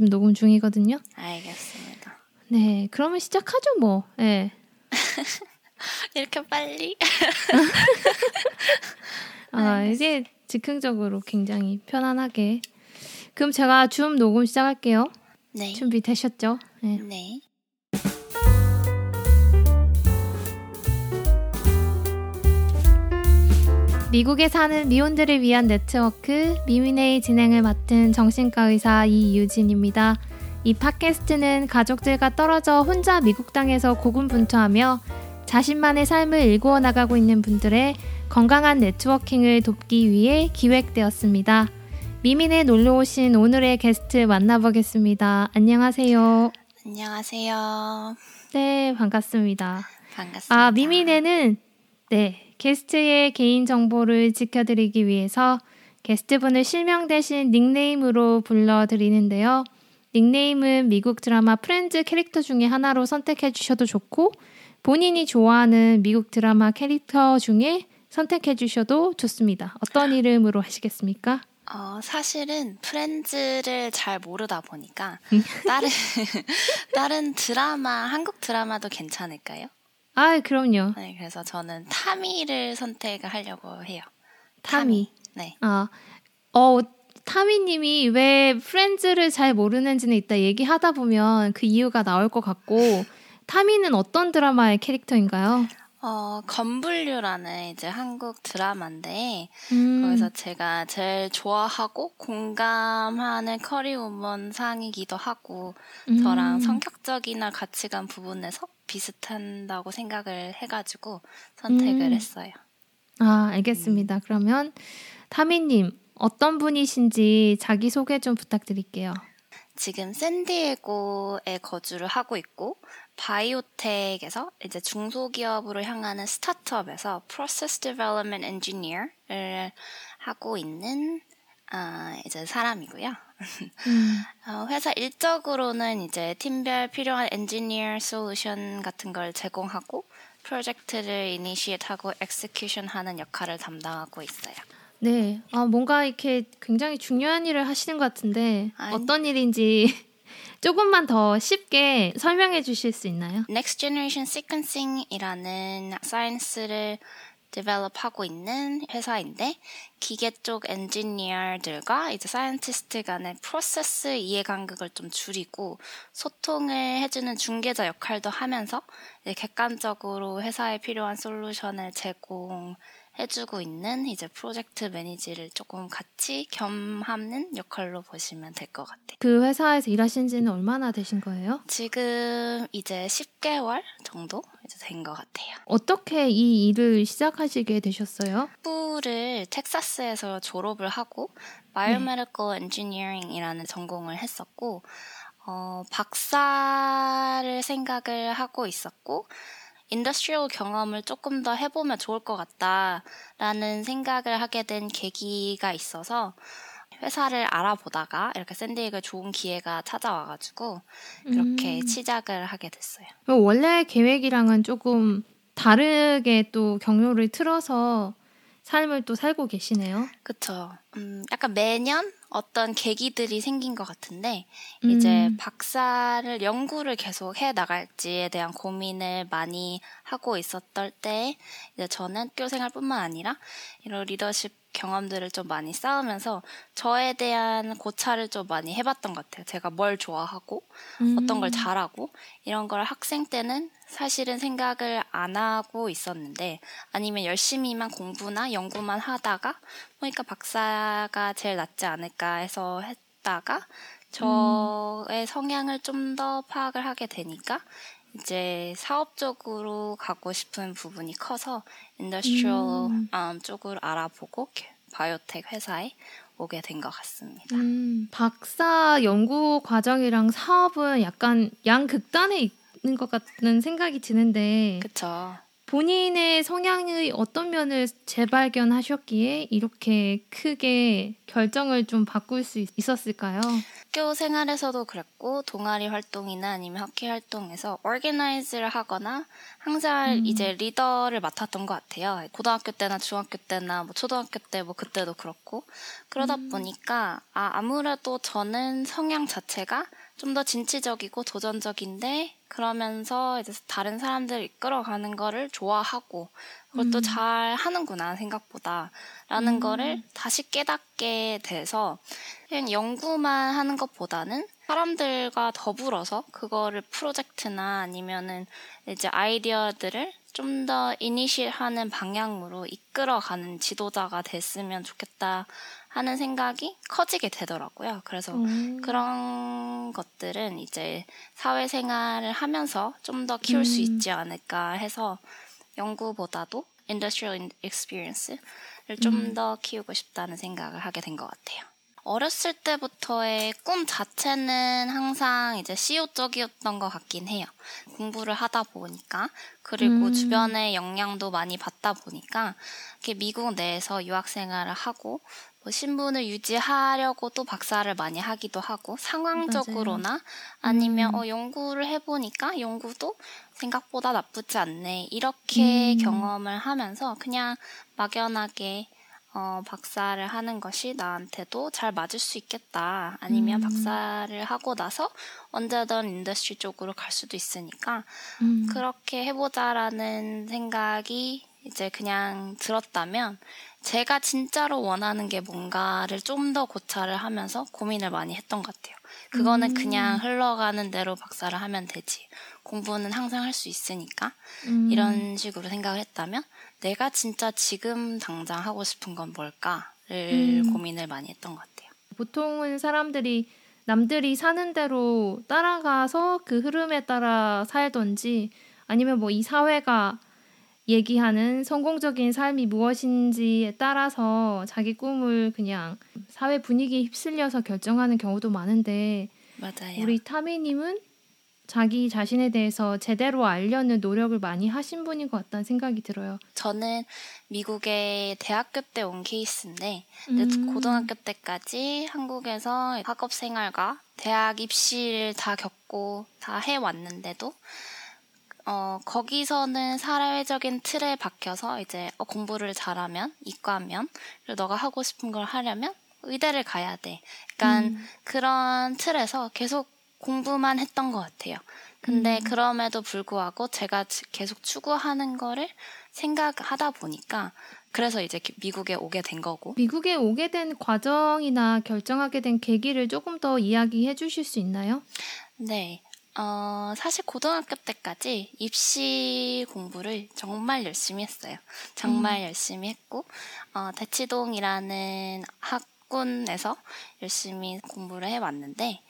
지금 녹음 중이거든요. 알겠습니다. 네, 그러면 시작하죠 뭐. 네. 이렇게 빨리? 아, 이제 즉흥적으로 굉장히 편안하게. 그럼 제가 줌 녹음 시작할게요. 네. 준비 되셨죠? 네. 네. 미국에 사는 미혼들을 위한 네트워크 미미네이 진행을 맡은 정신과 의사 이유진입니다. 이 팟캐스트는 가족들과 떨어져 혼자 미국 땅에서 고군분투하며 자신만의 삶을 일구어 나가고 있는 분들의 건강한 네트워킹을 돕기 위해 기획되었습니다. 미민에 놀러 오신 오늘의 게스트 만나보겠습니다. 안녕하세요. 안녕하세요. 네, 반갑습니다. 반갑습니다. 아, 미미네는 네, 게스트의 개인 정보를 지켜드리기 위해서 게스트분을 실명 대신 닉네임으로 불러드리는데요. 닉네임은 미국 드라마 프렌즈 캐릭터 중에 하나로 선택해 주셔도 좋고 본인이 좋아하는 미국 드라마 캐릭터 중에 선택해 주셔도 좋습니다. 어떤 이름으로 하시겠습니까? 어, 사실은 프렌즈를 잘 모르다 보니까 다른 다른 드라마 한국 드라마도 괜찮을까요? 아, 그럼요. 네, 그래서 저는 타미를 선택을 하려고 해요. 타미. 네. 아, 어, 타미님이 왜 프렌즈를 잘 모르는지는 이따 얘기하다 보면 그 이유가 나올 것 같고, 타미는 어떤 드라마의 캐릭터인가요? 어, 건불류라는 이제 한국 드라마인데, 음, 거기서 제가 제일 좋아하고 공감하는 커리우먼 상이기도 하고, 음. 저랑 성격적이나 가치관 부분에서 비슷한다고 생각을 해가지고 선택을 음. 했어요. 아, 알겠습니다. 그러면 타미님, 어떤 분이신지 자기소개 좀 부탁드릴게요. 지금 샌디에고에 거주를 하고 있고 바이오텍에서 이제 중소기업으로 향하는 스타트업에서 Process Development Engineer를 하고 있는 아, 이제 사람이고요. 음, 어, 회사 일적으로는 이제 팀별 필요한 엔지니어 솔루션 같은 걸 제공하고 프로젝트를 initiate하고 execution 하는 역할을 담당하고 있어요. 네, 아, 뭔가 이렇게 굉장히 중요한 일을 하시는 것 같은데 아니. 어떤 일인지 조금만 더 쉽게 설명해 주실 수 있나요? Next Generation Sequencing이라는 science를 develop하고 있는 회사인데 기계 쪽 엔지니어들과 이제 scientist 간의 프로세스 이해간극을 좀 줄이고 소통을 해주는 중개자 역할도 하면서 객관적으로 회사에 필요한 솔루션을 제공 해주고 있는 이제 프로젝트 매니지를 조금 같이 겸하는 역할로 보시면 될 것 같아요. 그 회사에서 일하신 지는 얼마나 되신 거예요? 지금 이제 10개월 정도 된 것 같아요. 어떻게 이 일을 시작하시게 되셨어요? 학부를 텍사스에서 졸업을 하고 biomedical engineering이라는 전공을 했었고 어, 박사를 생각을 하고 있었고 industrial 경험을 조금 더 해보면 좋을 것 같다라는 생각을 하게 된 계기가 있어서 회사를 알아보다가 이렇게 샌디에이고에 좋은 기회가 찾아와가지고 이렇게 음. 시작을 하게 됐어요. 원래 계획이랑은 조금 다르게 또 경로를 틀어서 삶을 또 살고 계시네요. 그쵸. 음, 약간 매년 어떤 계기들이 생긴 것 같은데, 이제 음. 박사를 연구를 계속 해 나갈지에 대한 고민을 많이 하고 있었던 때, 이제 저는 학교 생활뿐만 아니라 이런 리더십 경험들을 좀 많이 쌓으면서 저에 대한 고찰을 좀 많이 해봤던 것 같아요. 제가 뭘 좋아하고, 어떤 걸 음. 잘하고, 이런 걸 학생 때는 사실은 생각을 안 하고 있었는데, 아니면 열심히만 공부나 연구만 하다가, 보니까 박사가 제일 낫지 않을까 해서 했다가, 저의 성향을 좀 더 파악을 하게 되니까, 이제 사업적으로 가고 싶은 부분이 커서 industrial 음. 음, 쪽으로 알아보고 바이오텍 회사에 오게 된 것 같습니다. 음, 박사 연구 과정이랑 사업은 약간 양극단에 있는 것 같은 생각이 드는데 그쵸. 본인의 성향의 어떤 면을 재발견하셨기에 이렇게 크게 결정을 좀 바꿀 수 있- 있었을까요? 학교 생활에서도 그랬고 동아리 활동이나 아니면 학회 활동에서 organize를 하거나 항상 음. 이제 리더를 맡았던 것 같아요. 고등학교 때나 중학교 때나 뭐 초등학교 때 뭐 그때도 그렇고 그러다 음. 보니까 아 아무래도 저는 성향 자체가 좀 더 진취적이고 도전적인데 그러면서 이제 다른 사람들 이끌어가는 거를 좋아하고 또 음. 잘 하는구나 생각보다 라는 음. 거를 다시 깨닫게 돼서 그냥 연구만 하는 것보다는 사람들과 더불어서 그거를 프로젝트나 아니면은 이제 아이디어들을 좀 더 이니시하는 방향으로 이끌어가는 지도자가 됐으면 좋겠다 하는 생각이 커지게 되더라고요. 그래서 음. 그런 것들은 이제 사회생활을 하면서 좀 더 키울 수 음. 있지 않을까 해서 연구보다도 industrial experience를 좀 음. 더 키우고 싶다는 생각을 하게 된 것 같아요. 어렸을 때부터의 꿈 자체는 항상 이제 CEO 쪽이었던 것 같긴 해요. 공부를 하다 보니까 그리고 음. 주변의 영향도 많이 받다 보니까 이렇게 미국 내에서 유학 생활을 하고 뭐 신분을 유지하려고 또 박사를 많이 하기도 하고 상황적으로나 아니면 음. 어, 연구를 해보니까 연구도 생각보다 나쁘지 않네 이렇게 음. 경험을 하면서 그냥 막연하게 어, 박사를 하는 것이 나한테도 잘 맞을 수 있겠다. 아니면 음. 박사를 하고 나서 언제든 industry 쪽으로 갈 수도 있으니까 음. 그렇게 해보자라는 생각이 이제 그냥 들었다면 제가 진짜로 원하는 게 뭔가를 좀 더 고찰을 하면서 고민을 많이 했던 것 같아요. 그거는 음. 그냥 흘러가는 대로 박사를 하면 되지. 공부는 항상 할 수 있으니까. 음. 이런 식으로 생각을 했다면 내가 진짜 지금 당장 하고 싶은 건 뭘까를 음. 고민을 많이 했던 것 같아요. 보통은 사람들이 남들이 사는 대로 따라가서 그 흐름에 따라 살던지 아니면 뭐 이 사회가 얘기하는 성공적인 삶이 무엇인지에 따라서 자기 꿈을 그냥 사회 분위기에 휩쓸려서 결정하는 경우도 많은데 맞아요. 우리 타미님은 자기 자신에 대해서 제대로 알려는 노력을 많이 하신 분인 것 같다는 생각이 들어요. 저는 미국에 대학교 때 온 케이스인데 음. 고등학교 때까지 한국에서 학업 생활과 대학 입시를 다 겪고 다 해왔는데도 어, 거기서는 사회적인 틀에 박혀서 이제 어, 공부를 잘하면 이과면 그리고 너가 하고 싶은 걸 하려면 의대를 가야 돼. 그러니까 음. 그런 틀에서 계속 공부만 했던 것 같아요. 근데 음. 그럼에도 불구하고 제가 지- 계속 추구하는 거를 생각하다 보니까 그래서 이제 기- 미국에 오게 된 거고 미국에 오게 된 과정이나 결정하게 된 계기를 조금 더 이야기해 주실 수 있나요? 네. 어, 사실 고등학교 때까지 입시 공부를 정말 열심히 했어요. 정말 열심히 했고, 어, 대치동이라는 학군에서 열심히 공부를 해왔는데,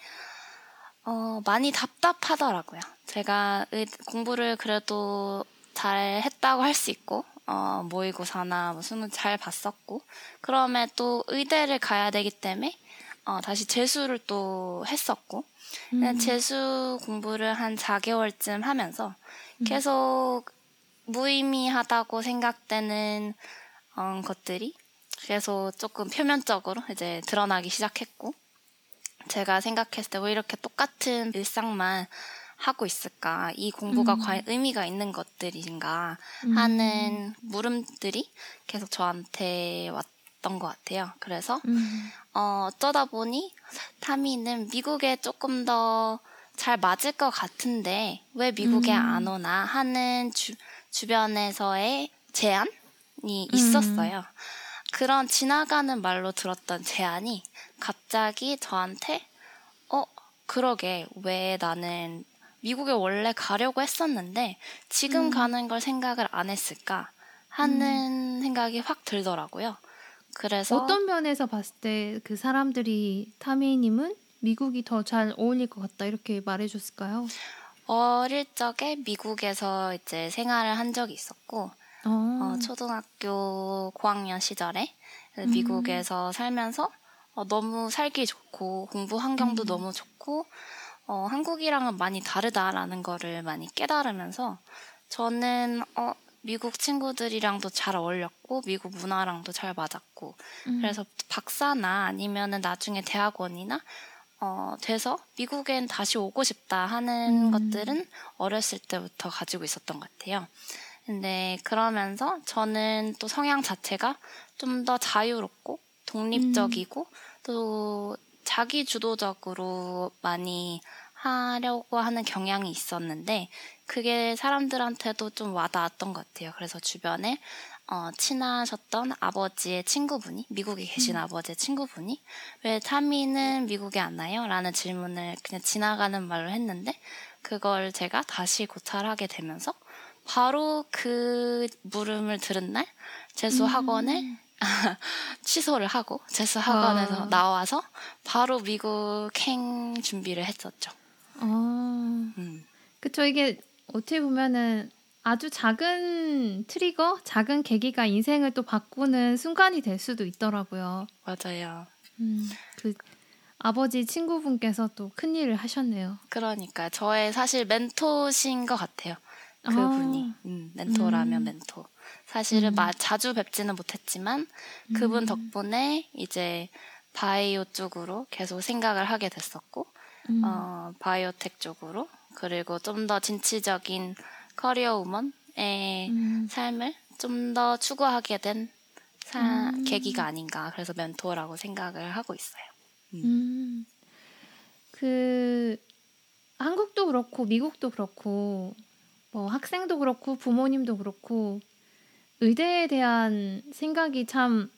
어, 많이 답답하더라고요. 제가 의- 공부를 그래도 잘 했다고 할 수 있고, 어, 모의고사나 뭐 수능 잘 봤었고, 그럼에 또 의대를 가야 되기 때문에, 어, 다시 재수를 또 했었고, 음. 재수 공부를 한 4개월쯤 하면서 음. 계속 무의미하다고 생각되는 어, 것들이 계속 조금 표면적으로 이제 드러나기 시작했고 제가 생각했을 때 왜 이렇게 똑같은 일상만 하고 있을까? 이 공부가 음. 과연 의미가 있는 것들인가 음. 하는 물음들이 계속 저한테 왔 던 것 같아요. 그래서 음. 어, 어쩌다 보니 타미는 미국에 조금 더 잘 맞을 것 같은데 왜 미국에 음. 안 오나 하는 주, 주변에서의 제안이 있었어요. 그런 지나가는 말로 들었던 제안이 갑자기 저한테 어 그러게 왜 나는 미국에 원래 가려고 했었는데 지금 음. 가는 걸 생각을 안 했을까 하는 생각이 확 들더라고요. 그래서 어떤 면에서 봤을 때 그 사람들이 타미님은 미국이 더 잘 어울릴 것 같다 이렇게 말해줬을까요? 어릴 적에 미국에서 이제 생활을 한 적이 있었고 어. 어, 초등학교 고학년 시절에 음. 미국에서 살면서 어, 너무 살기 좋고 공부 환경도 음. 너무 좋고 어, 한국이랑은 많이 다르다라는 거를 많이 깨달으면서 저는 어, 미국 친구들이랑도 잘 어울렸고 미국 문화랑도 잘 맞았고 음. 그래서 박사나 아니면은 나중에 대학원이나 어, 돼서 미국엔 다시 오고 싶다 하는 음. 것들은 어렸을 때부터 가지고 있었던 것 같아요. 근데 그러면서 저는 또 성향 자체가 좀 더 자유롭고 독립적이고 또 자기 주도적으로 많이 하려고 하는 경향이 있었는데 그게 사람들한테도 좀 와닿았던 것 같아요. 그래서 주변에 어, 친하셨던 아버지의 친구분이 미국에 계신 아버지의 친구분이 왜 타미는 미국에 안 와요? 라는 질문을 그냥 지나가는 말로 했는데 그걸 제가 다시 고찰하게 되면서 바로 그 물음을 들은 날 재수 학원을 취소를 하고 재수 학원에서 와. 나와서 바로 미국행 준비를 했었죠. 어, 음. 그쵸. 이게 어떻게 보면은 아주 작은 트리거, 작은 계기가 인생을 또 바꾸는 순간이 될 수도 있더라고요. 맞아요. 음, 그 아버지 친구분께서 또 큰 일을 하셨네요. 그러니까 저의 사실 멘토신 것 같아요. 그분이 아. 음, 멘토라면 음. 멘토. 사실은 음. 마, 자주 뵙지는 못했지만 그분 음. 덕분에 이제 바이오 쪽으로 계속 생각을 하게 됐었고 음. 어, 바이오텍 쪽으로 그리고 좀 더 진취적인 커리어 우먼의 음. 삶을 좀 더 추구하게 된 사- 음. 계기가 아닌가 그래서 멘토라고 생각을 하고 있어요. 음. 그 한국도 그렇고 미국도 그렇고 뭐 학생도 그렇고 부모님도 그렇고 의대에 대한 생각이 참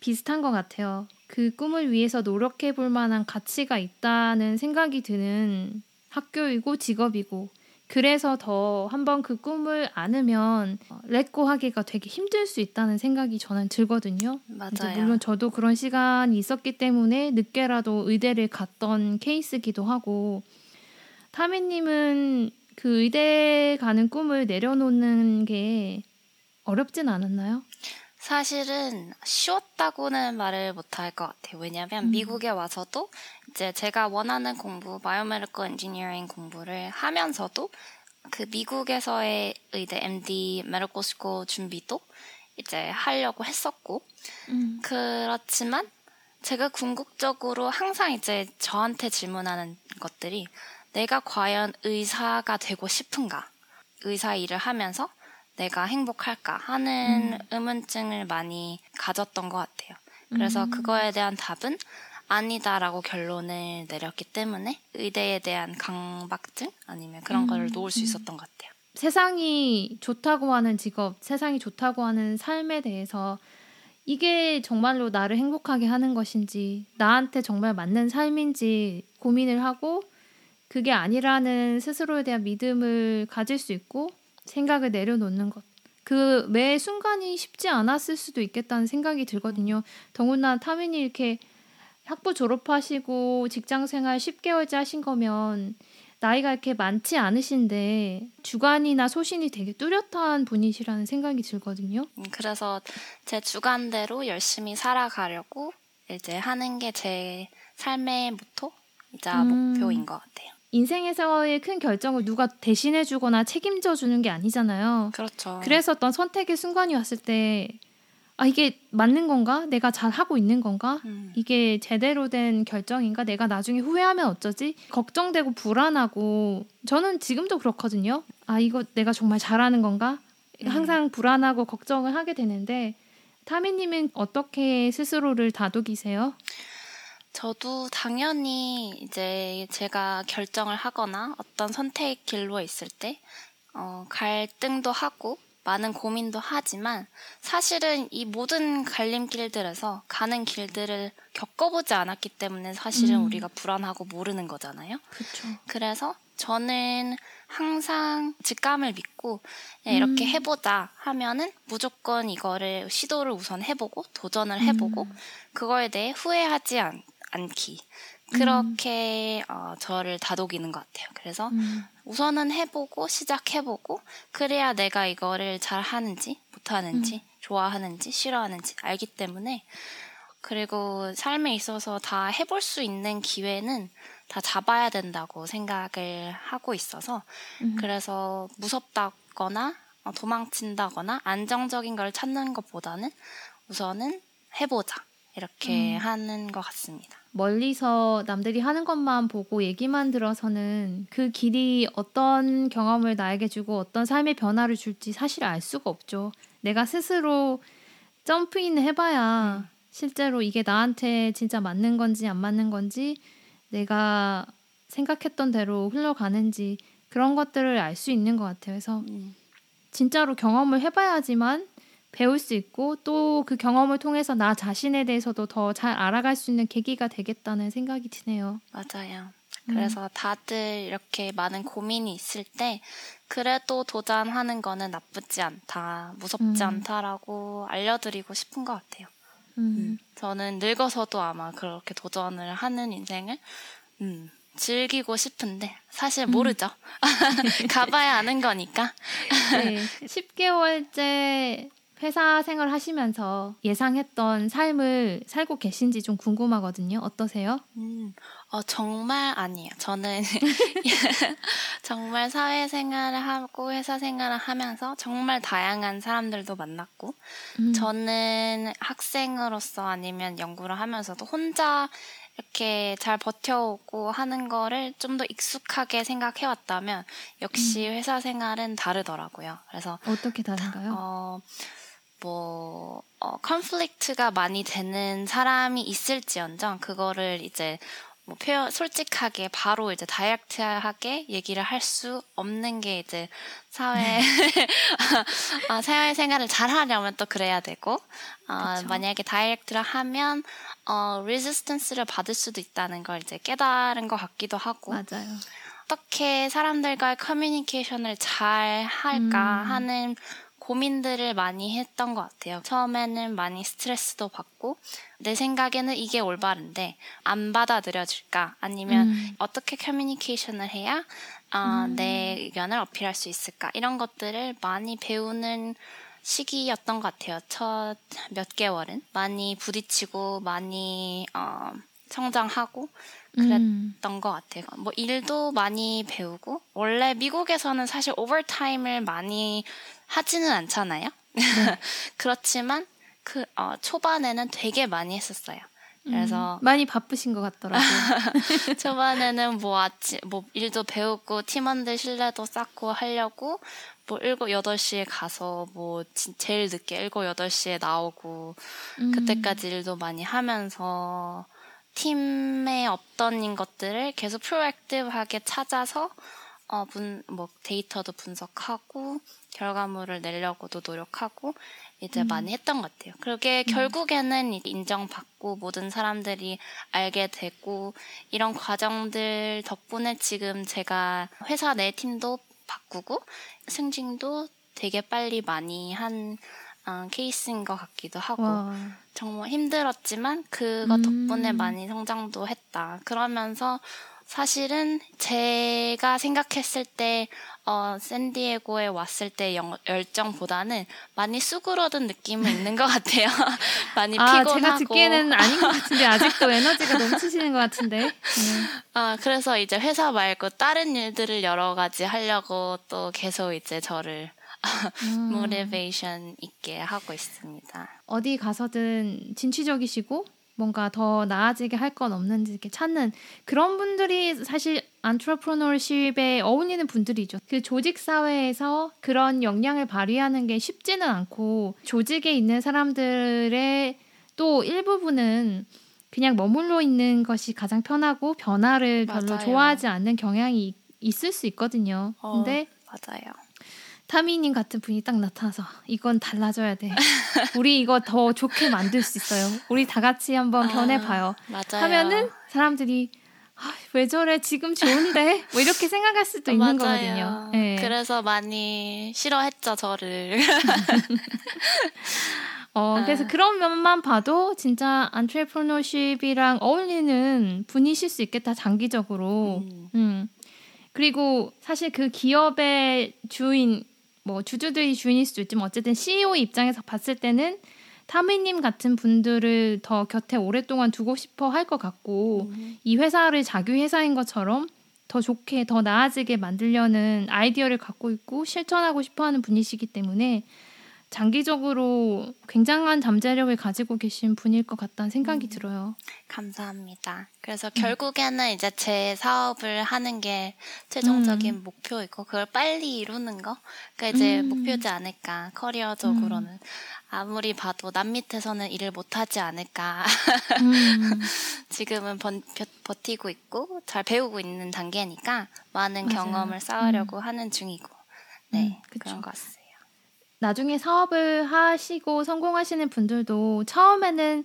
비슷한 것 같아요. 그 꿈을 위해서 노력해 볼 만한 가치가 있다는 생각이 드는 학교이고 직업이고 그래서 더 한번 그 꿈을 안으면 let go 하기가 되게 힘들 수 있다는 생각이 저는 들거든요. 맞아요. 물론 저도 그런 시간이 있었기 때문에 늦게라도 의대를 갔던 케이스기도 하고 타미님은 그 의대 가는 꿈을 내려놓는 게 어렵진 않았나요? 사실은 쉬웠다고는 말을 못할 것 같아요. 왜냐하면 음. 미국에 와서도 이제 제가 원하는 공부, biomedical engineering 공부를 하면서도 그 미국에서의 의대 MD medical school 준비도 이제 하려고 했었고 음. 그렇지만 제가 궁극적으로 항상 이제 저한테 질문하는 것들이 내가 과연 의사가 되고 싶은가? 의사 일을 하면서 내가 행복할까? 하는 의문증을 많이 가졌던 것 같아요. 그래서 음. 그거에 대한 답은 아니다라고 결론을 내렸기 때문에 의대에 대한 강박증 아니면 그런 음, 거를 놓을 수 음. 있었던 것 같아요. 세상이 좋다고 하는 직업, 세상이 좋다고 하는 삶에 대해서 이게 정말로 나를 행복하게 하는 것인지, 나한테 정말 맞는 삶인지 고민을 하고, 그게 아니라는 스스로에 대한 믿음을 가질 수 있고, 생각을 내려놓는 것. 그 매 순간이 쉽지 않았을 수도 있겠다는 생각이 들거든요. 더구나 타민이 이렇게 학부 졸업하시고 직장 생활 10개월째 하신 거면 나이가 이렇게 많지 않으신데 주관이나 소신이 되게 뚜렷한 분이시라는 생각이 들거든요. 음, 그래서 제 주관대로 열심히 살아가려고 이제 하는 게 제 삶의 모토이자 음. 목표인 것 같아요. 인생에서의 큰 결정을 누가 대신해 주거나 책임져 주는 게 아니잖아요. 그렇죠. 그래서 어떤 선택의 순간이 왔을 때 아, 이게 맞는 건가? 내가 잘 하고 있는 건가? 음, 이게 제대로 된 결정인가? 내가 나중에 후회하면 어쩌지? 걱정되고 불안하고 저는 지금도 그렇거든요. 아, 이거 내가 정말 잘하는 건가? 음. 항상 불안하고 걱정을 하게 되는데 타미님은 어떻게 스스로를 다독이세요? 저도 당연히 이제 제가 결정을 하거나 어떤 선택 길로 있을 때 어, 갈등도 하고 많은 고민도 하지만 사실은 이 모든 갈림길들에서 가는 길들을 겪어보지 않았기 때문에 사실은 음. 우리가 불안하고 모르는 거잖아요. 그렇죠. 그래서 저는 항상 직감을 믿고 그냥 이렇게 음. 해보자 하면은 무조건 이거를 시도를 우선 해보고 도전을 해보고 음. 그거에 대해 후회하지 않, 않기 그렇게 어, 저를 다독이는 것 같아요. 그래서 음. 우선은 해보고 시작해보고 그래야 내가 이거를 잘 하는지 못하는지 좋아하는지 싫어하는지 알기 때문에 그리고 삶에 있어서 다 해볼 수 있는 기회는 다 잡아야 된다고 생각을 하고 있어서 음. 그래서 무섭다거나 어, 도망친다거나 안정적인 걸 찾는 것보다는 우선은 해보자 이렇게 음. 하는 것 같습니다. 멀리서 남들이 하는 것만 보고 얘기만 들어서는 그 길이 어떤 경험을 나에게 주고 어떤 삶의 변화를 줄지 사실 알 수가 없죠. 내가 스스로 점프인 해봐야 실제로 이게 나한테 진짜 맞는 건지 안 맞는 건지 내가 생각했던 대로 흘러가는지 그런 것들을 알 수 있는 것 같아요. 그래서 음. 진짜로 경험을 해봐야지만 배울 수 있고 또 그 경험을 통해서 나 자신에 대해서도 더 잘 알아갈 수 있는 계기가 되겠다는 생각이 드네요. 맞아요. 음. 그래서 다들 이렇게 많은 고민이 있을 때 그래도 도전하는 거는 나쁘지 않다, 무섭지 음. 않다라고 알려드리고 싶은 것 같아요. 음. 저는 늙어서도 아마 그렇게 도전을 하는 인생을 음, 즐기고 싶은데 사실 음. 모르죠. 가봐야 아는 거니까. 네, 10개월째 회사 생활 하시면서 예상했던 삶을 살고 계신지 좀 궁금하거든요. 어떠세요? 음, 어, 정말 아니에요. 저는 정말 사회 생활을 하고 회사 생활을 하면서 정말 다양한 사람들도 만났고 음. 저는 학생으로서 아니면 연구를 하면서도 혼자 이렇게 잘 버텨오고 하는 거를 좀 더 익숙하게 생각해 왔다면 역시 회사 생활은 다르더라고요. 그래서 어떻게 다른가요? 어, 뭐, 어, 컨플릭트가 많이 되는 사람이 있을지언정, 그거를 이제, 뭐, 표현, 솔직하게, 바로 이제 direct하게 얘기를 할 수 없는 게 이제, 사회, 아, 사회 생활을 잘 하려면 또 그래야 되고, 어, 그쵸. 만약에 direct를 하면, 어, resistance를 받을 수도 있다는 걸 이제 깨달은 것 같기도 하고, 맞아요. 어떻게 사람들과의 커뮤니케이션을 잘 할까 음. 하는 고민들을 많이 했던 것 같아요. 처음에는 많이 스트레스도 받고 내 생각에는 이게 올바른데 안 받아들여질까 아니면 음. 어떻게 커뮤니케이션을 해야 어, 음. 내 의견을 어필할 수 있을까 이런 것들을 많이 배우는 시기였던 것 같아요. 첫 몇 개월은 많이 부딪히고 많이 어, 성장하고 그랬, 음. 던것 같아요. 뭐 일도 많이 배우고 원래 미국에서는 사실 오버타임을 많이 하지는 않잖아요. 네. 그렇지만 그 어, 초반에는 되게 많이 했었어요. 그래서 음. 많이 바쁘신 것 같더라고요. 초반에는 뭐 아침 뭐 일도 배우고 팀원들 신뢰도 쌓고 하려고 뭐 일곱 여덟 시에 가서 뭐 진- 제일 늦게 일곱 여덟 시에 나오고 음. 그때까지 일도 많이 하면서 팀의 없던 것들을 계속 프로액티브하게 찾아서 어, 분, 뭐 데이터도 분석하고 결과물을 내려고도 노력하고 이제 음. 많이 했던 것 같아요. 그게 결국에는 이제 인정받고 모든 사람들이 알게 되고 이런 과정들 덕분에 지금 제가 회사 내 팀도 바꾸고 승진도 되게 빨리 많이 한 어, 케이스인 것 같기도 하고 와. 정말 힘들었지만 그거 음. 덕분에 많이 성장도 했다. 그러면서 사실은 제가 생각했을 때 어, 샌디에고에 왔을 때 영- 열정보다는 많이 수그러든 느낌은 있는 것 같아요. 많이 아, 피곤하고. 제가 듣기에는 아닌 것 같은데 아직도 에너지가 넘치시는 것 같은데. 네. 아, 그래서 이제 회사 말고 다른 일들을 여러 가지 하려고 또 계속 이제 저를 음. 모티베이션 있게 하고 있습니다. 어디 가서든 진취적이시고 뭔가 더 나아지게 할 건 없는지 이렇게 찾는 그런 분들이 사실 안트로프로너십에 어울리는 분들이죠. 그 조직 사회에서 그런 역량을 발휘하는 게 쉽지는 않고 조직에 있는 사람들의 또 일부분은 그냥 머물러 있는 것이 가장 편하고 변화를 별로 맞아요. 좋아하지 않는 경향이 있- 있을 수 있거든요. 어. 근데 맞아요. 타미님 같은 분이 딱 나타나서 이건 달라져야 돼. 우리 이거 더 좋게 만들 수 있어요. 우리 다 같이 한번 아, 변해봐요. 맞아요. 하면은 사람들이 아, 왜 저래 지금 좋은데 뭐 이렇게 생각할 수도 있는 거거든요. 예. 그래서 많이 싫어했죠 저를. 어, 아. 그래서 그런 면만 봐도 진짜 안트레프로너십이랑 어울리는 분이실 수 있겠다 장기적으로. 음. 음. 그리고 사실 그 기업의 주인, 뭐 주주들이 주인일 수도 있지만 어쨌든 CEO 입장에서 봤을 때는 타미님 같은 분들을 더 곁에 오랫동안 두고 싶어 할 것 같고 음. 이 회사를 자기 회사인 것처럼 더 좋게 더 나아지게 만들려는 아이디어를 갖고 있고 실천하고 싶어하는 분이시기 때문에 장기적으로 굉장한 잠재력을 가지고 계신 분일 것 같다는 생각이 음. 들어요. 감사합니다. 그래서 음. 결국에는 이제 제 사업을 하는 게 최종적인 음. 목표이고 그걸 빨리 이루는 거 그게 이제 음. 목표지 않을까 커리어적으로는 아무리 봐도 남 밑에서는 일을 못하지 않을까 음, 지금은 번- 버, 버티고 있고 잘 배우고 있는 단계니까 많은 맞아요. 경험을 쌓으려고 하는 중이고 네 음, 그쵸. 그런 것 같아요. 나중에 사업을 하시고 성공하시는 분들도 처음에는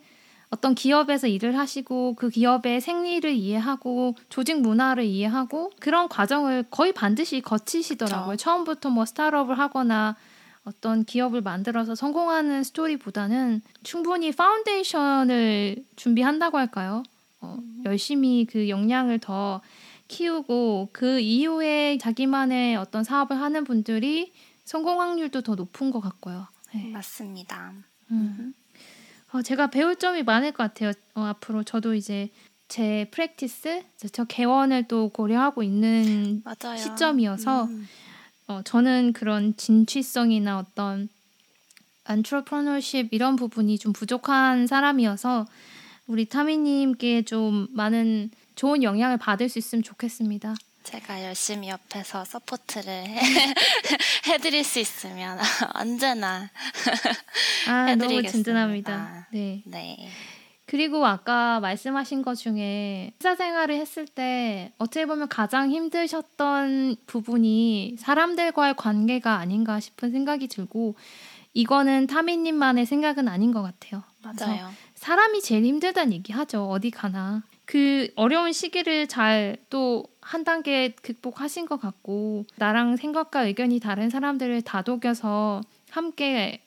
어떤 기업에서 일을 하시고 그 기업의 생리를 이해하고 조직 문화를 이해하고 그런 과정을 거의 반드시 거치시더라고요. 그쵸. 처음부터 뭐 스타트업을 하거나 어떤 기업을 만들어서 성공하는 스토리보다는 충분히 foundation을 준비한다고 할까요? 어, 열심히 그 역량을 더 키우고 그 이후에 자기만의 어떤 사업을 하는 분들이 성공 확률도 더 높은 것 같고요. 네. 맞습니다. 음. 어, 제가 배울 점이 많을 것 같아요. 어, 앞으로 저도 이제 제 프랙티스, 저 개원을 또 고려하고 있는 맞아요. 시점이어서 음. 어, 저는 그런 진취성이나 어떤 안트로프너십 이런 부분이 좀 부족한 사람이어서 우리 타미님께 좀 많은 좋은 영향을 받을 수 있으면 좋겠습니다. 제가 열심히 옆에서 support를 해, 해드릴 수 있으면 언제나 아, 너무 해드리겠습니다. 든든합니다. 네. 네 그리고 아까 말씀하신 것 중에 회사 생활을 했을 때 어떻게 보면 가장 힘드셨던 부분이 사람들과의 관계가 아닌가 싶은 생각이 들고 이거는 타미님만의 생각은 아닌 것 같아요. 맞아요. 사람이 제일 힘들다는 얘기 하죠. 어디 가나. 그 어려운 시기를 잘 또 한 단계 극복하신 것 같고 나랑 생각과 의견이 다른 사람들을 다독여서 함께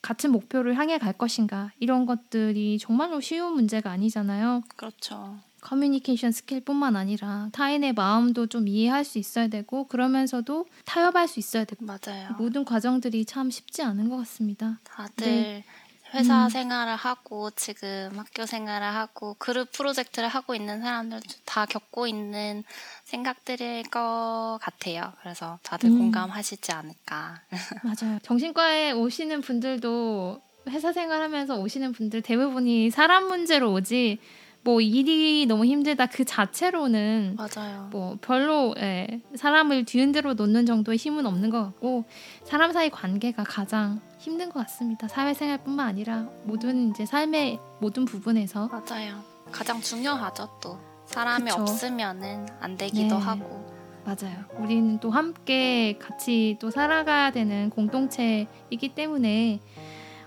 같은 목표를 향해 갈 것인가 이런 것들이 정말로 쉬운 문제가 아니잖아요. 그렇죠. 커뮤니케이션 skill뿐만 아니라 타인의 마음도 좀 이해할 수 있어야 되고 그러면서도 타협할 수 있어야 되고 맞아요. 모든 과정들이 참 쉽지 않은 것 같습니다. 다들 네. 회사 음. 생활을 하고 지금 학교 생활을 하고 그룹 프로젝트를 하고 있는 사람들 다 겪고 있는 생각들일 것 같아요. 그래서 다들 음. 공감하시지 않을까. 맞아요. 정신과에 오시는 분들도 회사 생활하면서 오시는 분들 대부분이 사람 문제로 오지 뭐 일이 너무 힘들다 그 자체로는 맞아요. 뭐 별로 예, 사람을 뒤흔들어 놓는 정도의 힘은 없는 것 같고 사람 사이 관계가 가장 힘든 것 같습니다. 사회생활뿐만 아니라 모든 이제 삶의 모든 부분에서 맞아요. 가장 중요하죠 또. 사람이 그쵸. 없으면은 안 되기도 네. 하고. 맞아요. 우리는 또 함께 같이 또 살아가야 되는 공동체이기 때문에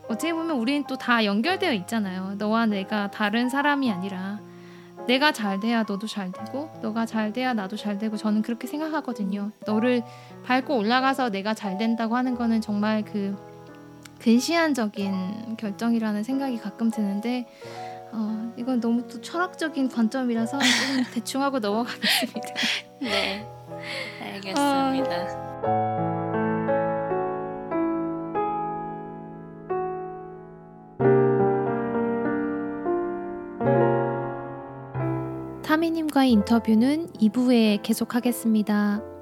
어떻게 보면 우리는 또 다 연결되어 있잖아요. 너와 내가 다른 사람이 아니라 내가 잘 돼야 너도 잘 되고 너가 잘 돼야 나도 잘 되고 저는 그렇게 생각하거든요. 너를 밟고 올라가서 내가 잘 된다고 하는 거는 정말 그 근시안적인 결정이라는 생각이 가끔 드는데 어, 이건 너무 또 철학적인 관점이라서 대충 하고 넘어가겠습니다. 네. 알겠습니다. 타미님과의 인터뷰는 2부에 계속하겠습니다.